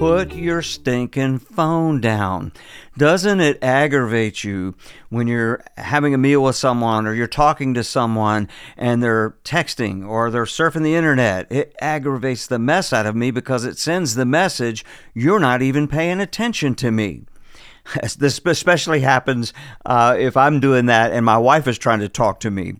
put your stinking phone down. Doesn't it aggravate you when you're having a meal with someone or you're talking to someone and they're texting or they're surfing the internet? It aggravates the mess out of me because it sends the message you're not even paying attention to me. This especially happens uh, if I'm doing that and my wife is trying to talk to me.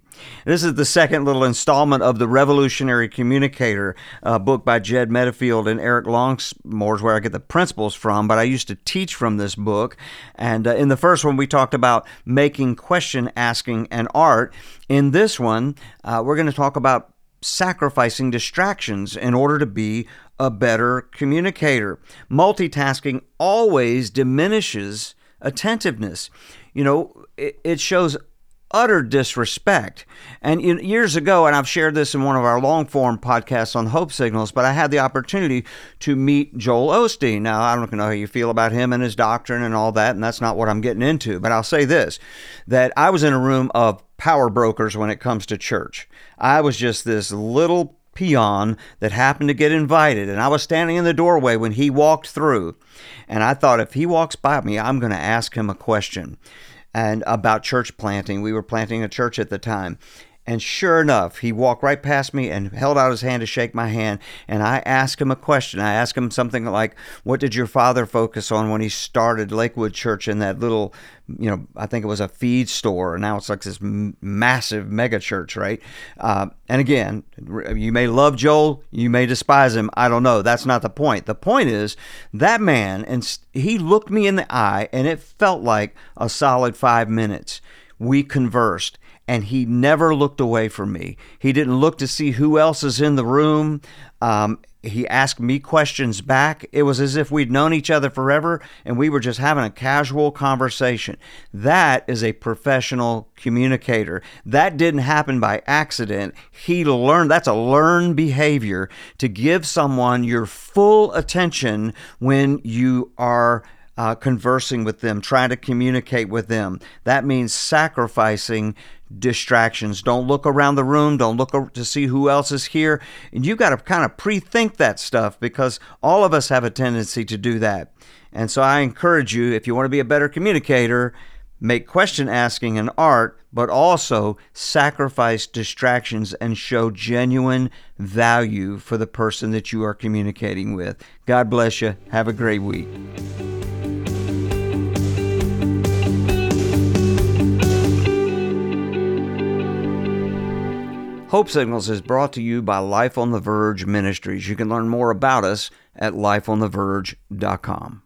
This is the second little installment of The Revolutionary Communicator, book by Jedd Medefind and Erik Lokkesmoe, where I get the principles from, but I used to teach from this book. And uh, in the first one, we talked about making question asking an art. In this one, uh, we're going to talk about sacrificing distractions in order to be a better communicator. Multitasking always diminishes attentiveness. You know, it, shows utter disrespect. And years ago, and I've shared this in one of our long form podcasts on Hope Signals, but I had the opportunity to meet Joel Osteen. Now, I don't know how you feel about him and his doctrine and all that, and that's not what I'm getting into, but I'll say this that I was in a room of power brokers when it comes to church. I was just this little peon that happened to get invited, and I was standing in the doorway when he walked through. And I thought, if he walks by me, I'm going to ask him a question and about church planting. We were planting a church at the time. And sure enough, he walked right past me and held out his hand to shake my hand. And I asked him a question. I asked him something like, What did your father focus on when he started Lakewood Church in that little, you know, I think it was a feed store. And now it's like this massive mega church, right? Uh, and again, you may love Joel, you may despise him. I don't know. That's not the point. The point is that man, and he looked me in the eye, and it felt like a solid five minutes. We conversed and he never looked away from me. He didn't look to see who else is in the room. Um, he asked me questions back. It was as if we'd known each other forever and we were just having a casual conversation. That is a professional communicator. That didn't happen by accident. He learned, that's a learned behavior to give someone your full attention when you are uh, conversing with them, trying to communicate with them. That means sacrificing distractions. Don't look around the room. Don't look to see who else is here. And you got to kind of pre think that stuff because all of us have a tendency to do that. And so I encourage you, if you want to be a better communicator, make question asking an art, but also sacrifice distractions and show genuine value for the person that you are communicating with. God bless you. Have a great week. Hope Signals is brought to you by Life on the Verge Ministries. You can learn more about us at lifeontheverge.com.